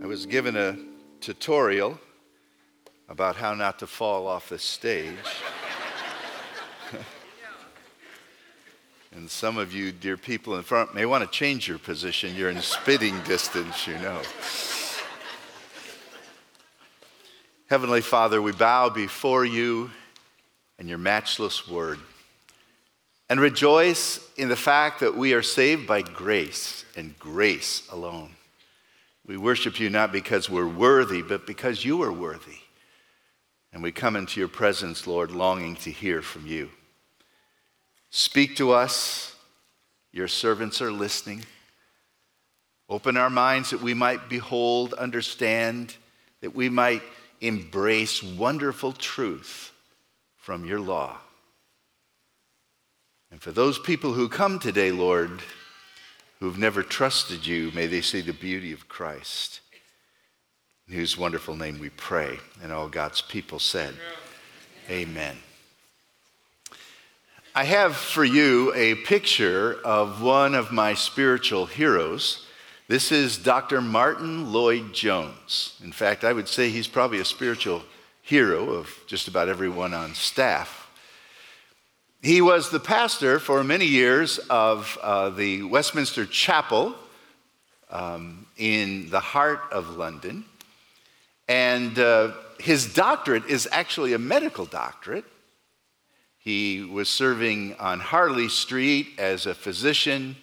I was given a tutorial about how not to fall off the stage. and some of you, dear people in front, may want to change your position. You're in spitting distance, you know. Heavenly Father, we bow before you and your matchless word and rejoice in the fact that we are saved by grace and grace alone. We worship you not because we're worthy, but because you are worthy. And we come into your presence, Lord, longing to hear from you. Speak to us. Your servants are listening. Open our minds that we might behold, understand, that we might embrace wonderful truth from your law. And for those people who come today, Lord, who've never trusted you, may they see the beauty of Christ. In whose wonderful name we pray. And all God's people said, Amen. I have for you a picture of one of my spiritual heroes. This is Dr. Martyn Lloyd-Jones. In fact, I would say he's probably a spiritual hero of just about everyone on staff. He was the pastor for many years of uh, the Westminster Chapel um, in the heart of London. And uh, his doctorate is actually a medical doctorate. He was serving on Harley Street as a physician,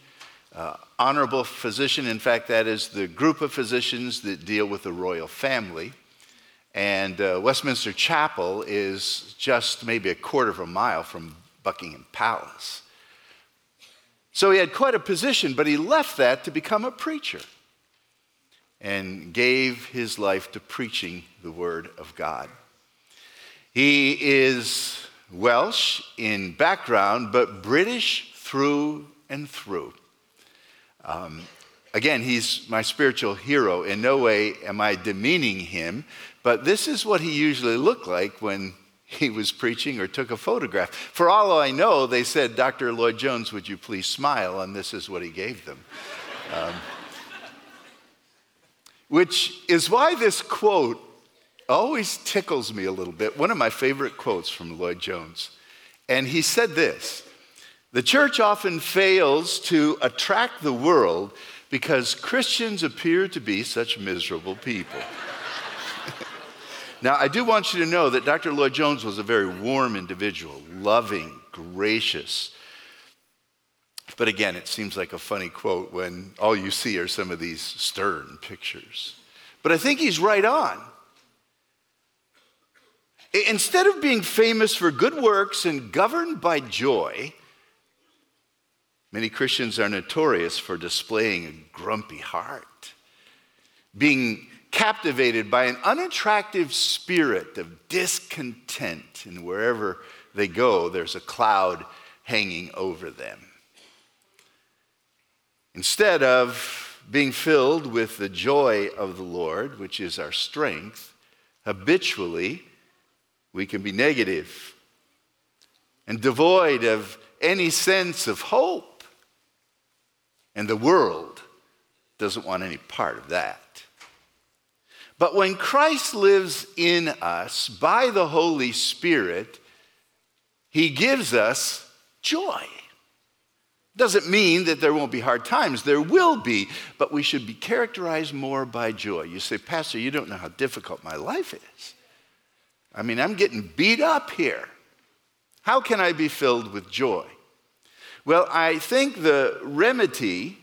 uh, honorable physician. In fact, that is the group of physicians that deal with the royal family. And uh, Westminster Chapel is just maybe a quarter of a mile from Buckingham Palace. So he had quite a position, but he left that to become a preacher and gave his life to preaching the Word of God. He is Welsh in background, but British through and through. Um, again, he's my spiritual hero. In no way am I demeaning him, but this is what he usually looked like when he was preaching or took a photograph. For all I know, they said, Dr. Lloyd Jones, would you please smile? And this is what he gave them. Um, which is why this quote always tickles me a little bit. One of my favorite quotes from Lloyd Jones. And he said this The church often fails to attract the world because Christians appear to be such miserable people. Now, I do want you to know that Dr. Lloyd Jones was a very warm individual, loving, gracious. But again, it seems like a funny quote when all you see are some of these stern pictures. But I think he's right on. Instead of being famous for good works and governed by joy, many Christians are notorious for displaying a grumpy heart, being captivated by an unattractive spirit of discontent. And wherever they go, there's a cloud hanging over them. Instead of being filled with the joy of the Lord, which is our strength, habitually we can be negative and devoid of any sense of hope. And the world doesn't want any part of that. But when Christ lives in us by the Holy Spirit, he gives us joy. Doesn't mean that there won't be hard times. There will be, but we should be characterized more by joy. You say, Pastor, you don't know how difficult my life is. I mean, I'm getting beat up here. How can I be filled with joy? Well, I think the remedy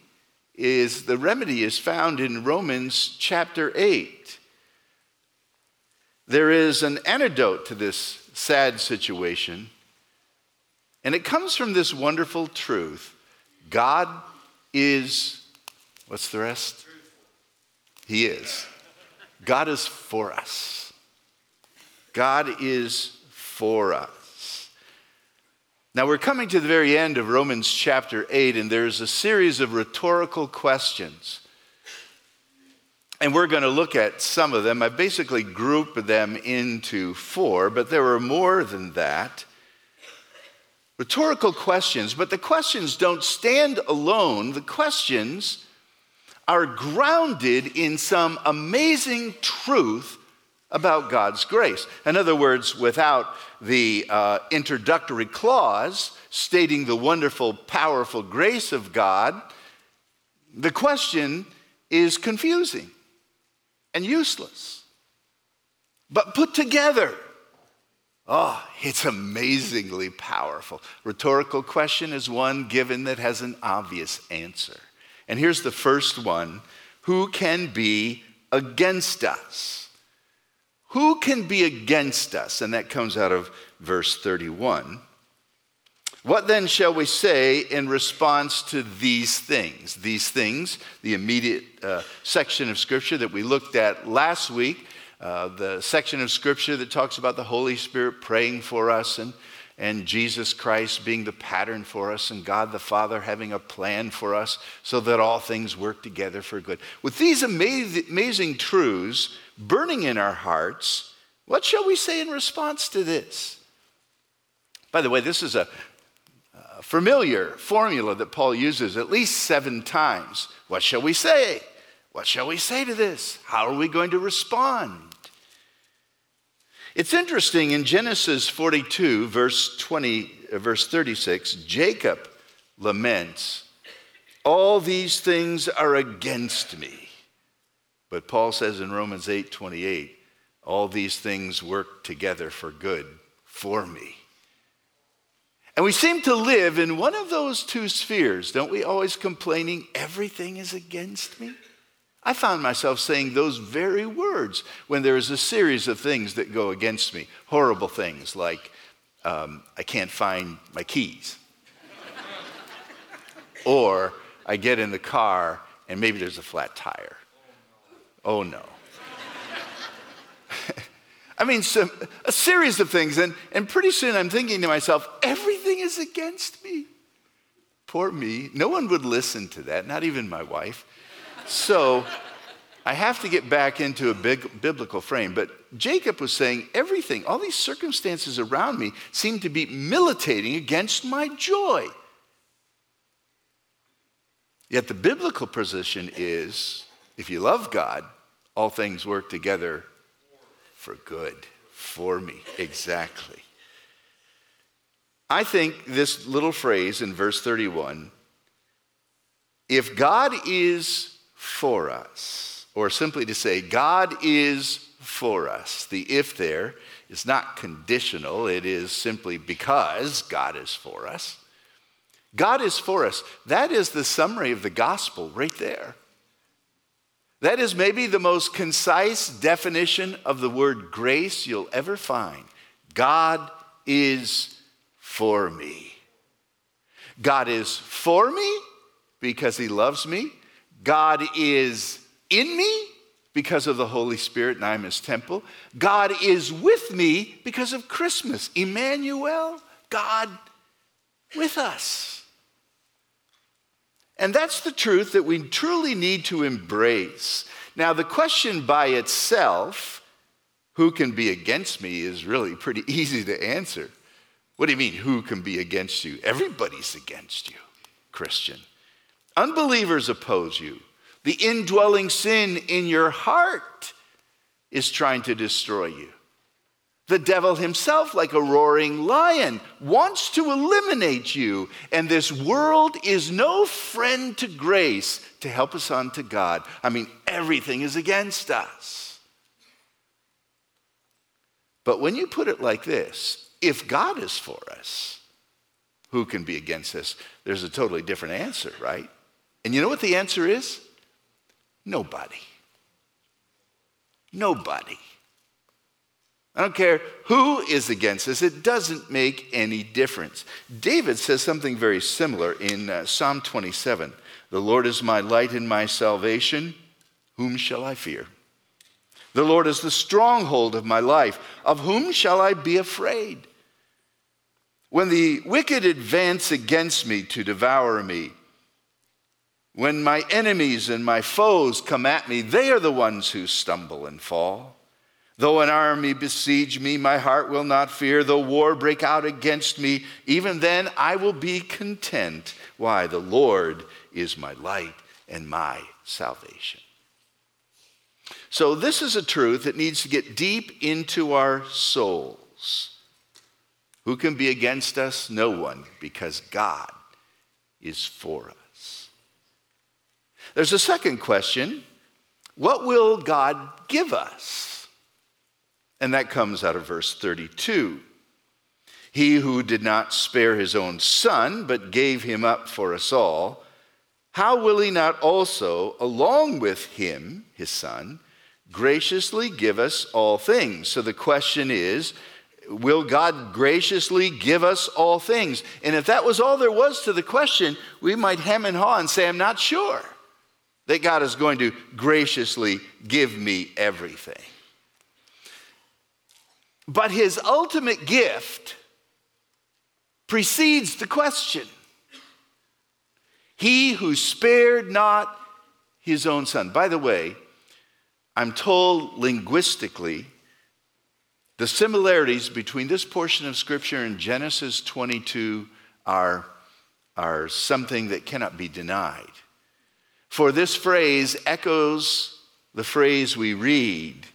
is the remedy is found in Romans chapter 8. There is an antidote to this sad situation, and it comes from this wonderful truth God is, what's the rest? He is. God is for us. God is for us. Now we're coming to the very end of Romans chapter 8, and there's a series of rhetorical questions and we're going to look at some of them. I basically grouped them into four, but there were more than that. Rhetorical questions, but the questions don't stand alone. The questions are grounded in some amazing truth about God's grace. In other words, without the uh, introductory clause stating the wonderful, powerful grace of God, the question is confusing and useless. But put together, oh, it's amazingly powerful. Rhetorical question is one given that has an obvious answer. And here's the first one Who can be against us? Who can be against us? And that comes out of verse 31. What then shall we say in response to these things? These things, the immediate uh, section of Scripture that we looked at last week, uh, the section of Scripture that talks about the Holy Spirit praying for us and, and Jesus Christ being the pattern for us and God the Father having a plan for us so that all things work together for good. With these amazing, amazing truths burning in our hearts, what shall we say in response to this? By the way, this is a, familiar formula that Paul uses at least seven times. What shall we say? What shall we say to this? How are we going to respond? It's interesting in Genesis 42, verse 20, uh, verse 36, Jacob laments, All these things are against me. But Paul says in Romans 8, 28, all these things work together for good for me. And we seem to live in one of those two spheres, don't we? Always complaining, everything is against me. I found myself saying those very words when there is a series of things that go against me. Horrible things like, um, I can't find my keys. or I get in the car and maybe there's a flat tire. Oh no. I mean, some, a series of things. And, and pretty soon I'm thinking to myself, everything is against me. Poor me. No one would listen to that, not even my wife. So I have to get back into a big biblical frame. But Jacob was saying, everything, all these circumstances around me seem to be militating against my joy. Yet the biblical position is if you love God, all things work together for good, for me, exactly. I think this little phrase in verse 31 if God is for us, or simply to say, God is for us, the if there is not conditional, it is simply because God is for us. God is for us. That is the summary of the gospel right there. That is maybe the most concise definition of the word grace you'll ever find. God is for me. God is for me because he loves me. God is in me because of the Holy Spirit and I'm his temple. God is with me because of Christmas. Emmanuel, God with us. And that's the truth that we truly need to embrace. Now, the question by itself, who can be against me, is really pretty easy to answer. What do you mean, who can be against you? Everybody's against you, Christian. Unbelievers oppose you. The indwelling sin in your heart is trying to destroy you. The devil himself, like a roaring lion, wants to eliminate you. And this world is no friend to grace to help us on to God. I mean, everything is against us. But when you put it like this, if God is for us, who can be against us? There's a totally different answer, right? And you know what the answer is? Nobody. Nobody. I don't care who is against us, it doesn't make any difference. David says something very similar in uh, Psalm 27 The Lord is my light and my salvation. Whom shall I fear? The Lord is the stronghold of my life. Of whom shall I be afraid? When the wicked advance against me to devour me, when my enemies and my foes come at me, they are the ones who stumble and fall. Though an army besiege me, my heart will not fear. Though war break out against me, even then I will be content. Why? The Lord is my light and my salvation. So, this is a truth that needs to get deep into our souls. Who can be against us? No one, because God is for us. There's a second question What will God give us? And that comes out of verse 32. He who did not spare his own son, but gave him up for us all, how will he not also, along with him, his son, graciously give us all things? So the question is, will God graciously give us all things? And if that was all there was to the question, we might hem and haw and say, I'm not sure that God is going to graciously give me everything. But his ultimate gift precedes the question. He who spared not his own son. By the way, I'm told linguistically the similarities between this portion of Scripture and Genesis 22 are, are something that cannot be denied. For this phrase echoes the phrase we read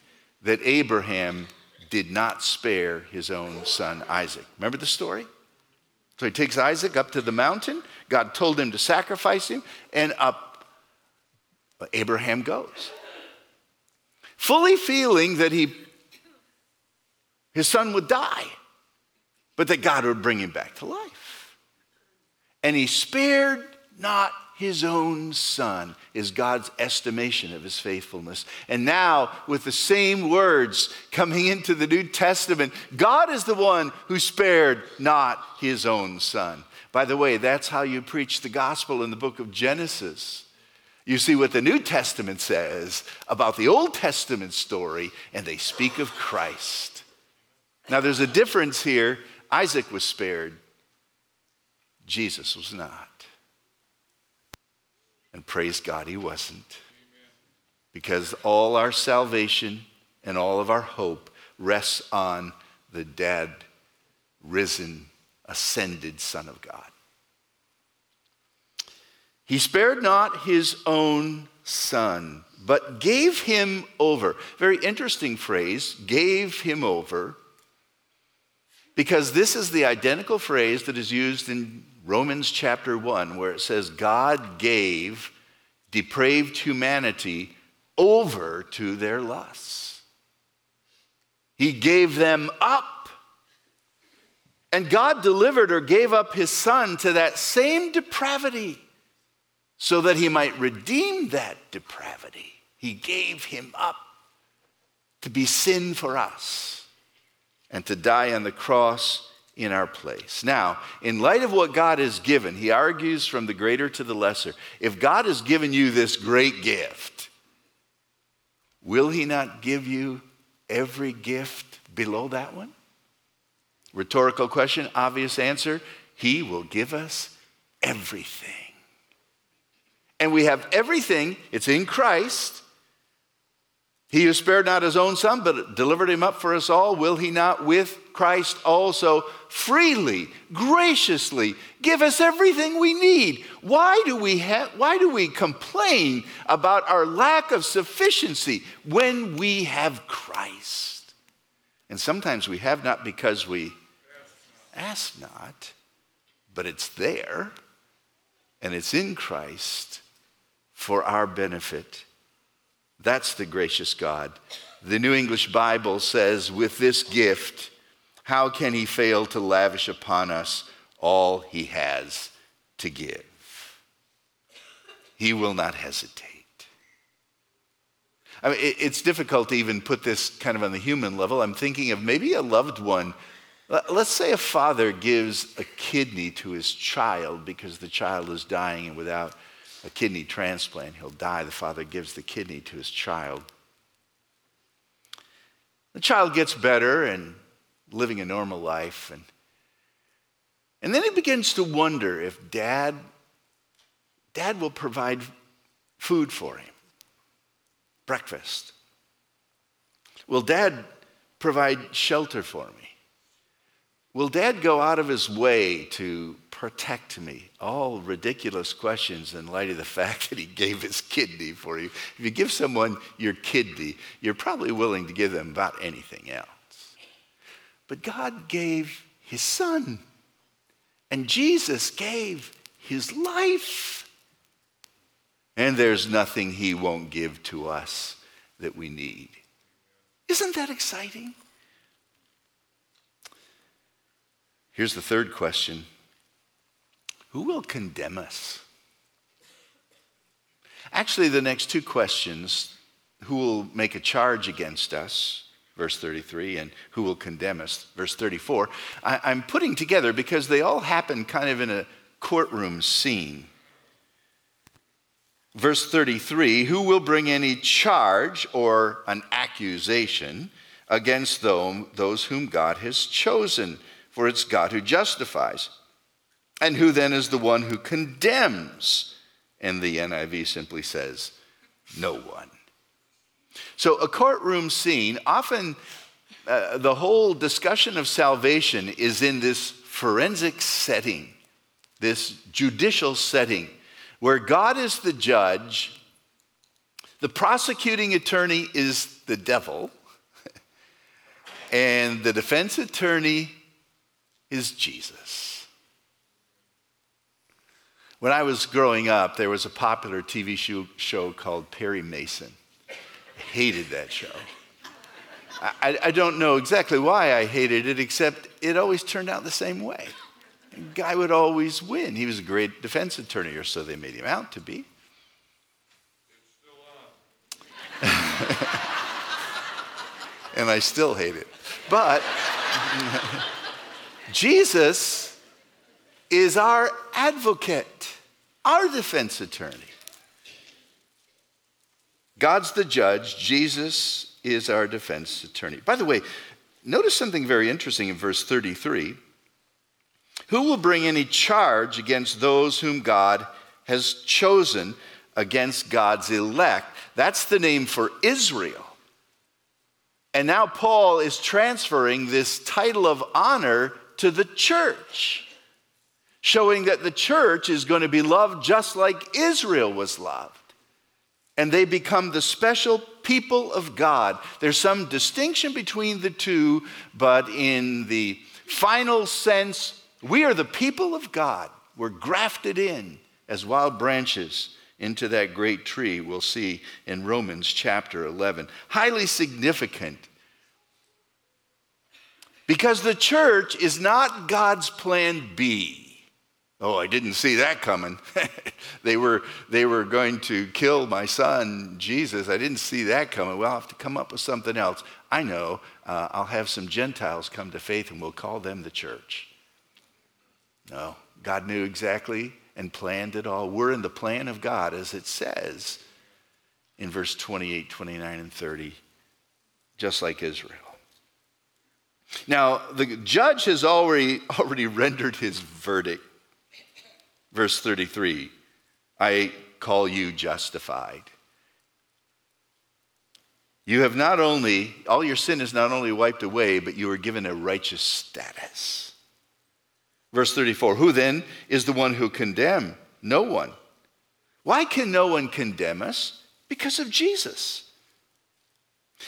that Abraham did not spare his own son Isaac. Remember the story? So he takes Isaac up to the mountain. God told him to sacrifice him, and up Abraham goes. Fully feeling that he, his son would die, but that God would bring him back to life. And he spared not his own son, is God's estimation of his faithfulness. And now, with the same words coming into the New Testament, God is the one who spared not his own son. By the way, that's how you preach the gospel in the book of Genesis. You see what the New Testament says about the Old Testament story, and they speak of Christ. Now, there's a difference here. Isaac was spared, Jesus was not. And praise God, he wasn't. Because all our salvation and all of our hope rests on the dead, risen, ascended Son of God. He spared not his own son, but gave him over. Very interesting phrase, gave him over, because this is the identical phrase that is used in Romans chapter 1, where it says, God gave depraved humanity over to their lusts. He gave them up. And God delivered or gave up his son to that same depravity so that he might redeem that depravity. He gave him up to be sin for us and to die on the cross in our place. Now, in light of what God has given, he argues from the greater to the lesser. If God has given you this great gift, will he not give you every gift below that one? Rhetorical question, obvious answer. He will give us everything. And we have everything, it's in Christ. He who spared not his own son, but delivered him up for us all, will he not with Christ also freely, graciously give us everything we need? Why do we, ha- why do we complain about our lack of sufficiency when we have Christ? And sometimes we have not because we ask not, but it's there and it's in Christ for our benefit. That's the gracious God. The New English Bible says, with this gift, how can he fail to lavish upon us all he has to give? He will not hesitate. I mean, it's difficult to even put this kind of on the human level. I'm thinking of maybe a loved one. Let's say a father gives a kidney to his child because the child is dying and without a kidney transplant. He'll die. The father gives the kidney to his child. The child gets better and living a normal life. And, and then he begins to wonder if dad, dad will provide food for him, breakfast. Will dad provide shelter for me? Will dad go out of his way to protect me? All ridiculous questions in light of the fact that he gave his kidney for you. If you give someone your kidney, you're probably willing to give them about anything else. But God gave his son, and Jesus gave his life. And there's nothing he won't give to us that we need. Isn't that exciting? Here's the third question Who will condemn us? Actually, the next two questions who will make a charge against us? Verse 33, and who will condemn us? Verse 34. I, I'm putting together because they all happen kind of in a courtroom scene. Verse 33 Who will bring any charge or an accusation against those whom God has chosen? For it's God who justifies. And who then is the one who condemns? And the NIV simply says, No one. So, a courtroom scene, often uh, the whole discussion of salvation is in this forensic setting, this judicial setting, where God is the judge, the prosecuting attorney is the devil, and the defense attorney is Jesus. When I was growing up, there was a popular TV show, show called Perry Mason. I hated that show. I, I, don't know exactly why I hated it, except it always turned out the same way. The guy would always win. He was a great defense attorney, or so they made him out to be. and I still hate it. But Jesus is our advocate, our defense attorney. God's the judge, Jesus is our defense attorney. By the way, notice something very interesting in verse 33. Who will bring any charge against those whom God has chosen against God's elect? That's the name for Israel. And now Paul is transferring this title of honor to the church, showing that the church is going to be loved just like Israel was loved. And they become the special people of God. There's some distinction between the two, but in the final sense, we are the people of God. We're grafted in as wild branches into that great tree we'll see in Romans chapter 11. Highly significant because the church is not God's plan B. Oh, I didn't see that coming. they, were, they were going to kill my son, Jesus. I didn't see that coming. We'll have to come up with something else. I know. Uh, I'll have some Gentiles come to faith and we'll call them the church. No, God knew exactly and planned it all. We're in the plan of God, as it says in verse 28, 29, and 30, just like Israel. Now, the judge has already, already rendered his verdict. Verse 33 I call you justified. You have not only, all your sin is not only wiped away, but you are given a righteous status. Verse 34 Who then is the one who condemn? No one. Why can no one condemn us? Because of Jesus.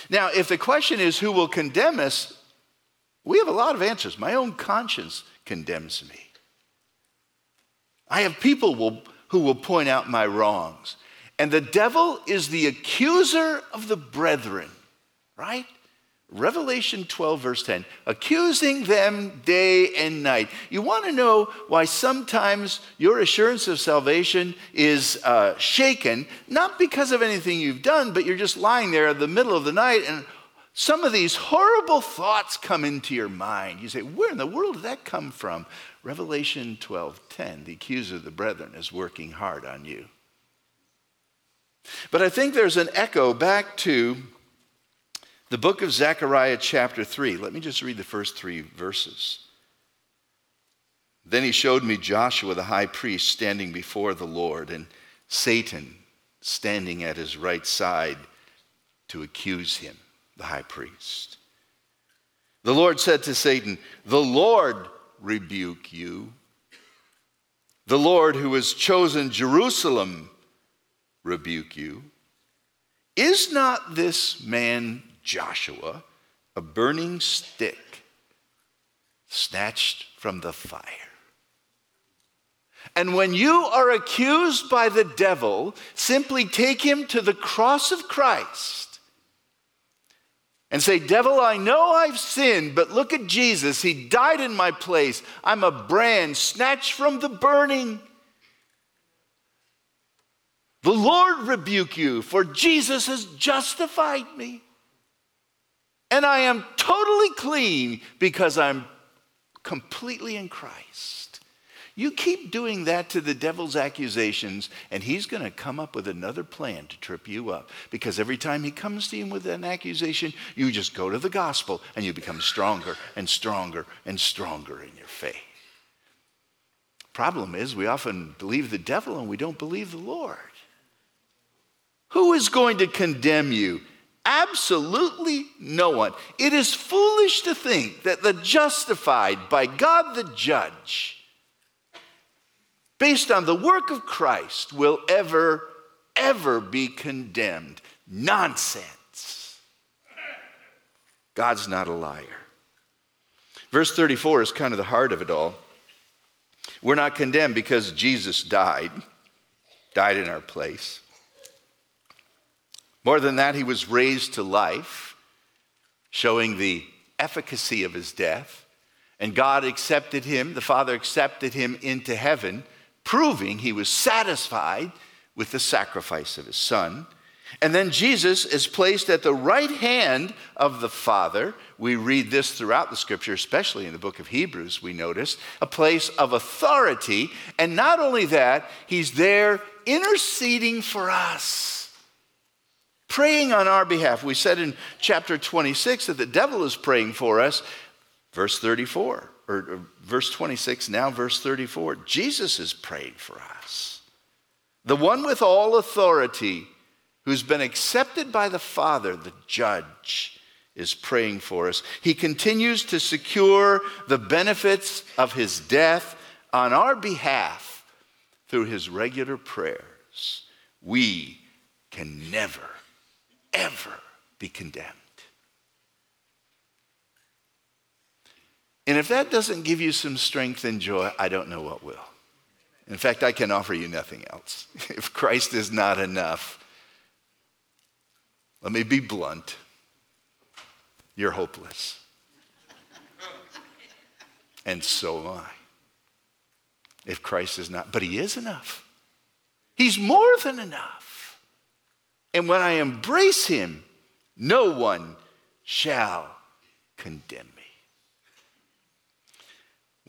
Now, if the question is who will condemn us, we have a lot of answers. My own conscience condemns me. I have people will, who will point out my wrongs. And the devil is the accuser of the brethren, right? Revelation 12, verse 10, accusing them day and night. You want to know why sometimes your assurance of salvation is uh, shaken, not because of anything you've done, but you're just lying there in the middle of the night and some of these horrible thoughts come into your mind. You say, Where in the world did that come from? Revelation 12:10, the accuser of the brethren is working hard on you. But I think there's an echo back to the book of Zechariah, chapter 3. Let me just read the first three verses. Then he showed me Joshua the high priest standing before the Lord, and Satan standing at his right side to accuse him the high priest. The Lord said to Satan, The Lord rebuke you. The Lord who has chosen Jerusalem rebuke you. Is not this man Joshua a burning stick snatched from the fire? And when you are accused by the devil, simply take him to the cross of Christ and say, Devil, I know I've sinned, but look at Jesus. He died in my place. I'm a brand snatched from the burning. The Lord rebuke you, for Jesus has justified me. And I am totally clean because I'm completely in Christ. You keep doing that to the devil's accusations, and he's going to come up with another plan to trip you up. Because every time he comes to you with an accusation, you just go to the gospel and you become stronger and stronger and stronger in your faith. Problem is, we often believe the devil and we don't believe the Lord. Who is going to condemn you? Absolutely no one. It is foolish to think that the justified by God the judge, based on the work of Christ, will ever, ever be condemned. Nonsense. God's not a liar. Verse 34 is kind of the heart of it all. We're not condemned because Jesus died, died in our place. More than that, he was raised to life, showing the efficacy of his death. And God accepted him, the Father accepted him into heaven, proving he was satisfied with the sacrifice of his Son. And then Jesus is placed at the right hand of the Father. We read this throughout the scripture, especially in the book of Hebrews, we notice, a place of authority. And not only that, he's there interceding for us praying on our behalf. We said in chapter 26 that the devil is praying for us. Verse 34, or, verse 26, now verse 34. Jesus is praying for us. The one with all authority, who's been accepted by the Father, the judge, is praying for us. He continues to secure the benefits of his death on our behalf through his regular prayers. We can never ever be condemned. And if that doesn't give you some strength and joy, I don't know what will. In fact, I can offer you nothing else. If Christ is not enough, let me be blunt. You're hopeless. and so am I. If Christ is not, but He is enough. He's more than enough. And when I embrace him, no one shall condemn me.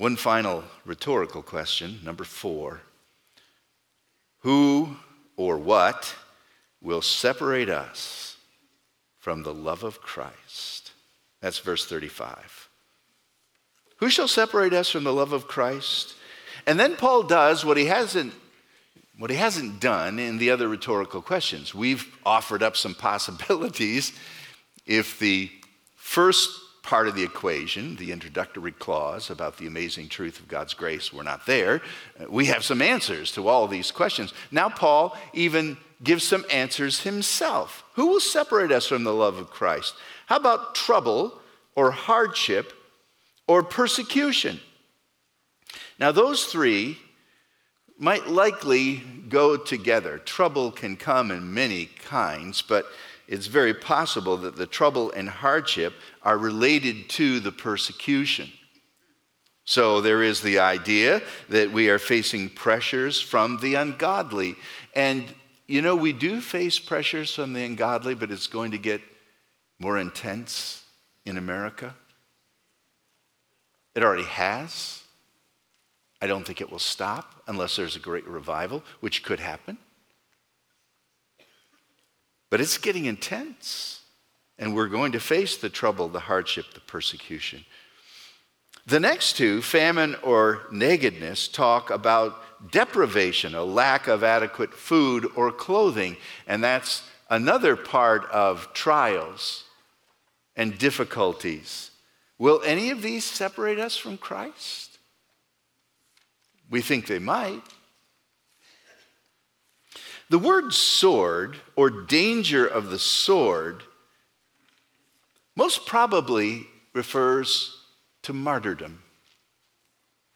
One final rhetorical question, number four. Who or what will separate us from the love of Christ? That's verse 35. Who shall separate us from the love of Christ? And then Paul does what he hasn't what he hasn't done in the other rhetorical questions. We've offered up some possibilities if the first part of the equation, the introductory clause about the amazing truth of God's grace, were not there. Uh, we have some answers to all these questions. Now, Paul even gives some answers himself. Who will separate us from the love of Christ? How about trouble or hardship or persecution? Now, those three might likely go together. Trouble can come in many kinds, but it's very possible that the trouble and hardship are related to the persecution. So there is the idea that we are facing pressures from the ungodly. And, you know, we do face pressures from the ungodly, but it's going to get more intense in America. It already has. I don't think it will stop unless there's a great revival, which could happen. But it's getting intense, and we're going to face the trouble, the hardship, the persecution. The next two, famine or nakedness, talk about deprivation, a lack of adequate food or clothing, and that's another part of trials and difficulties. Will any of these separate us from Christ? We think they might. The word sword or danger of the sword most probably refers to martyrdom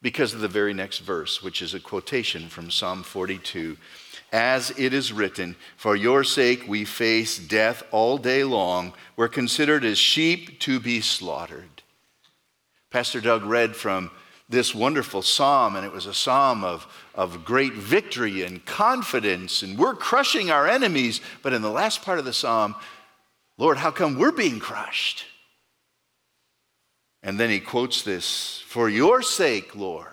because of the very next verse, which is a quotation from Psalm 42. As it is written, For your sake we face death all day long. We're considered as sheep to be slaughtered. Pastor Doug read from this wonderful psalm, and it was a psalm of, of great victory and confidence, and we're crushing our enemies. But in the last part of the psalm, Lord, how come we're being crushed? And then he quotes this For your sake, Lord.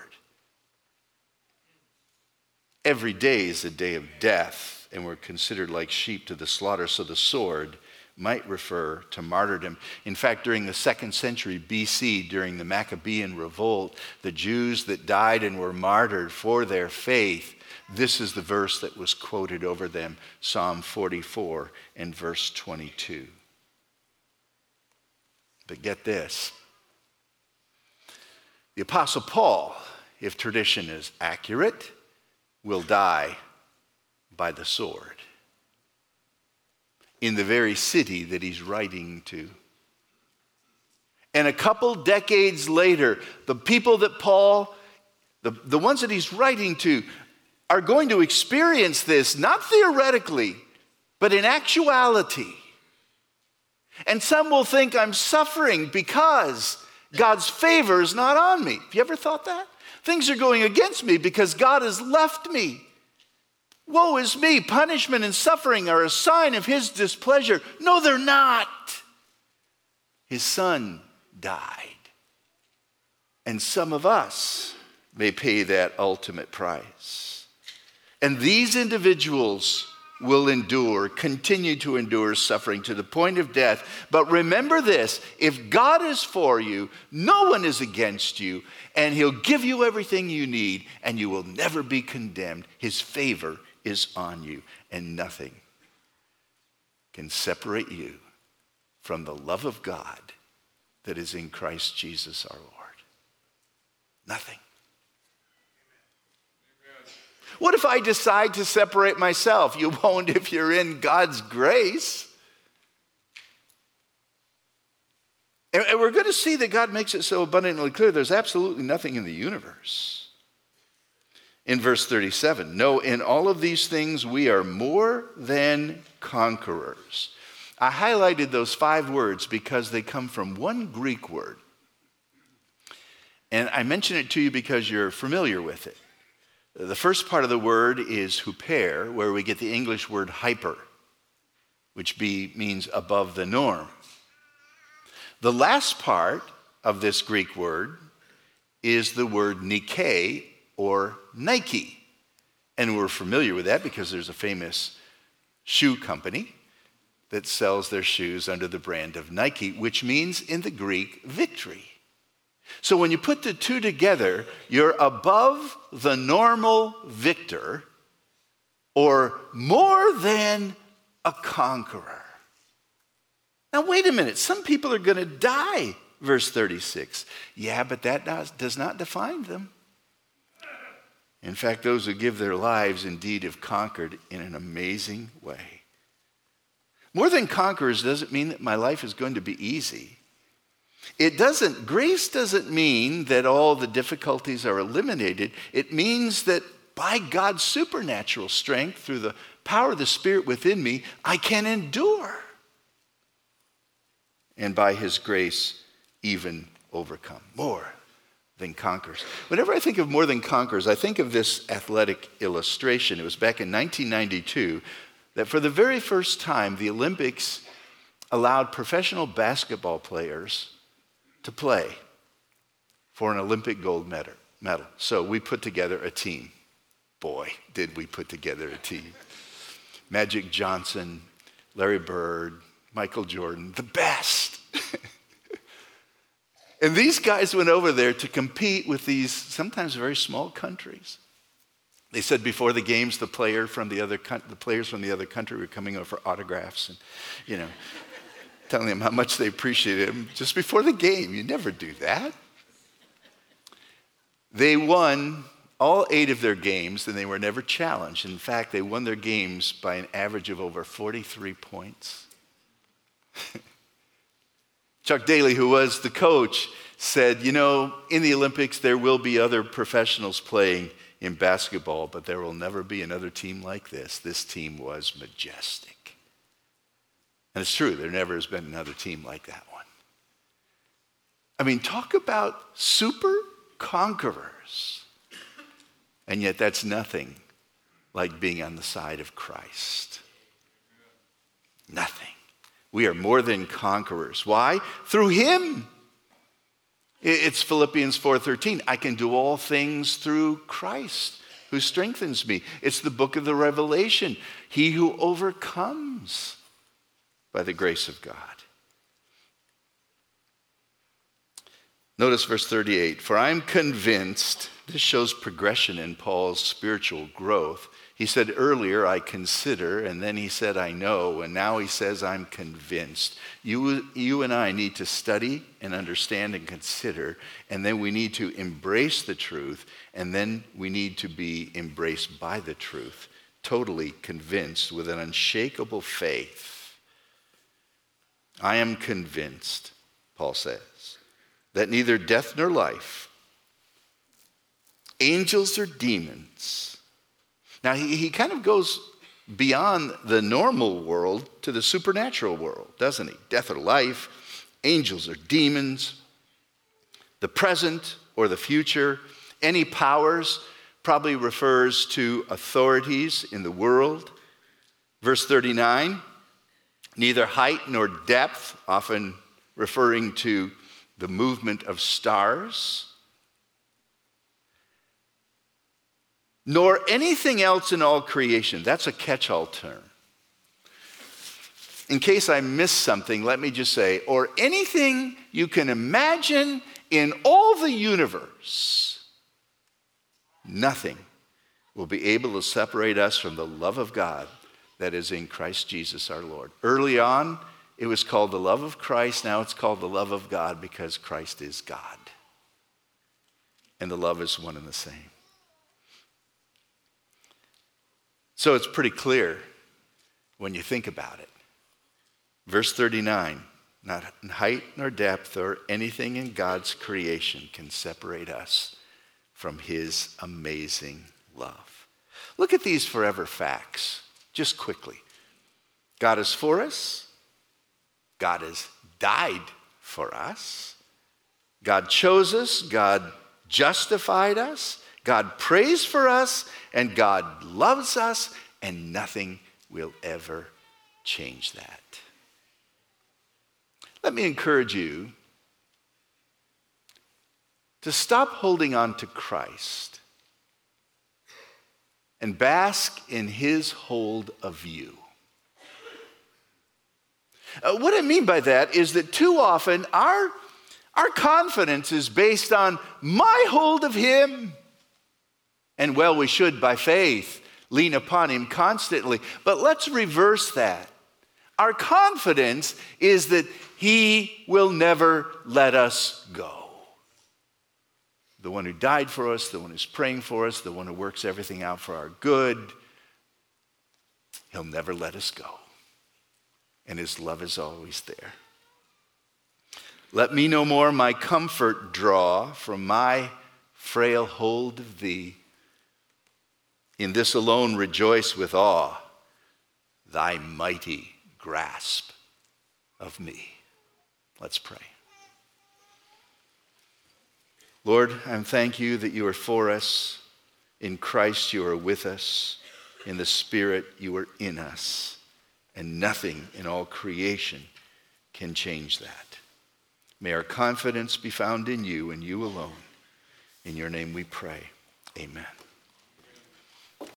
Every day is a day of death, and we're considered like sheep to the slaughter. So the sword might refer to martyrdom. In fact, during the second century BC, during the Maccabean revolt, the Jews that died and were martyred for their faith, this is the verse that was quoted over them Psalm 44 and verse 22. But get this the Apostle Paul, if tradition is accurate, will die by the sword in the very city that he's writing to. And a couple decades later, the people that Paul, the, the ones that he's writing to, are going to experience this, not theoretically, but in actuality. And some will think I'm suffering because God's favor is not on me. Have you ever thought that? Things are going against me because God has left me. Woe is me. Punishment and suffering are a sign of his displeasure. No, they're not. His son died. And some of us may pay that ultimate price. And these individuals will endure, continue to endure suffering to the point of death. But remember this if God is for you, no one is against you, and He'll give you everything you need, and you will never be condemned. His favor is on you, and nothing can separate you from the love of God that is in Christ Jesus our Lord. Nothing. What if I decide to separate myself? You won't if you're in God's grace. And we're going to see that God makes it so abundantly clear there's absolutely nothing in the universe. In verse 37, no, in all of these things we are more than conquerors. I highlighted those five words because they come from one Greek word. And I mention it to you because you're familiar with it. The first part of the word is huper, where we get the English word hyper, which be, means above the norm. The last part of this Greek word is the word Nike or Nike. And we're familiar with that because there's a famous shoe company that sells their shoes under the brand of Nike, which means in the Greek victory. So when you put the two together, you're above the normal victor or more than a conqueror. Now, wait a minute. Some people are going to die, verse 36. Yeah, but that does not define them. In fact, those who give their lives indeed have conquered in an amazing way. More than conquerors doesn't mean that my life is going to be easy. It doesn't, grace doesn't mean that all the difficulties are eliminated. It means that by God's supernatural strength, through the power of the Spirit within me, I can endure. And by His grace, even overcome. More than conquers. Whenever I think of more than conquers, I think of this athletic illustration. It was back in 1992 that for the very first time, the Olympics allowed professional basketball players to play for an Olympic gold medal. So we put together a team. Boy, did we put together a team. Magic Johnson, Larry Bird, Michael Jordan, the best. And these guys went over there to compete with these sometimes very small countries. They said before the games, the player from the other the players from the other country were coming over for autographs, and you know, telling them how much they appreciated him just before the game. You never do that. They won all eight of their games, and they were never challenged. In fact, they won their games by an average of over 43 points. Chuck Daly, who was the coach, said, You know, in the Olympics, there will be other professionals playing in basketball, but there will never be another team like this. This team was majestic. And it's true, there never has been another team like that one. I mean, talk about super conquerors. And yet, that's nothing like being on the side of Christ. Nothing. We are more than conquerors. Why? Through him. It's Philippians 4:13. I can do all things through Christ who strengthens me. It's the book of the Revelation. He who overcomes by the grace of God. Notice verse 38. For I'm convinced, this shows progression in Paul's spiritual growth. He said earlier, I consider, and then he said, I know, and now he says, I'm convinced. You, you and I need to study and understand and consider, and then we need to embrace the truth, and then we need to be embraced by the truth, totally convinced with an unshakable faith. I am convinced, Paul says, that neither death nor life, angels or demons, now, he, he kind of goes beyond the normal world to the supernatural world, doesn't he? Death or life, angels or demons, the present or the future, any powers probably refers to authorities in the world. Verse 39 neither height nor depth, often referring to the movement of stars. Nor anything else in all creation. That's a catch all term. In case I missed something, let me just say, or anything you can imagine in all the universe, nothing will be able to separate us from the love of God that is in Christ Jesus our Lord. Early on, it was called the love of Christ. Now it's called the love of God because Christ is God. And the love is one and the same. So it's pretty clear when you think about it. Verse 39 not height nor depth or anything in God's creation can separate us from his amazing love. Look at these forever facts, just quickly. God is for us, God has died for us, God chose us, God justified us, God prays for us, and God loves us, and nothing will ever change that. Let me encourage you to stop holding on to Christ and bask in his hold of you. Uh, what I mean by that is that too often our, our confidence is based on my hold of him and well, we should, by faith, lean upon Him constantly. But let's reverse that. Our confidence is that He will never let us go. The one who died for us, the one who's praying for us, the one who works everything out for our good, He'll never let us go. And His love is always there. Let me no more my comfort draw from my frail hold of Thee in this alone rejoice with awe, thy mighty grasp of me. Let's pray. Lord, I thank you that you are for us. In Christ, you are with us. In the Spirit, you are in us. And nothing in all creation can change that. May our confidence be found in you and you alone. In your name we pray. Amen.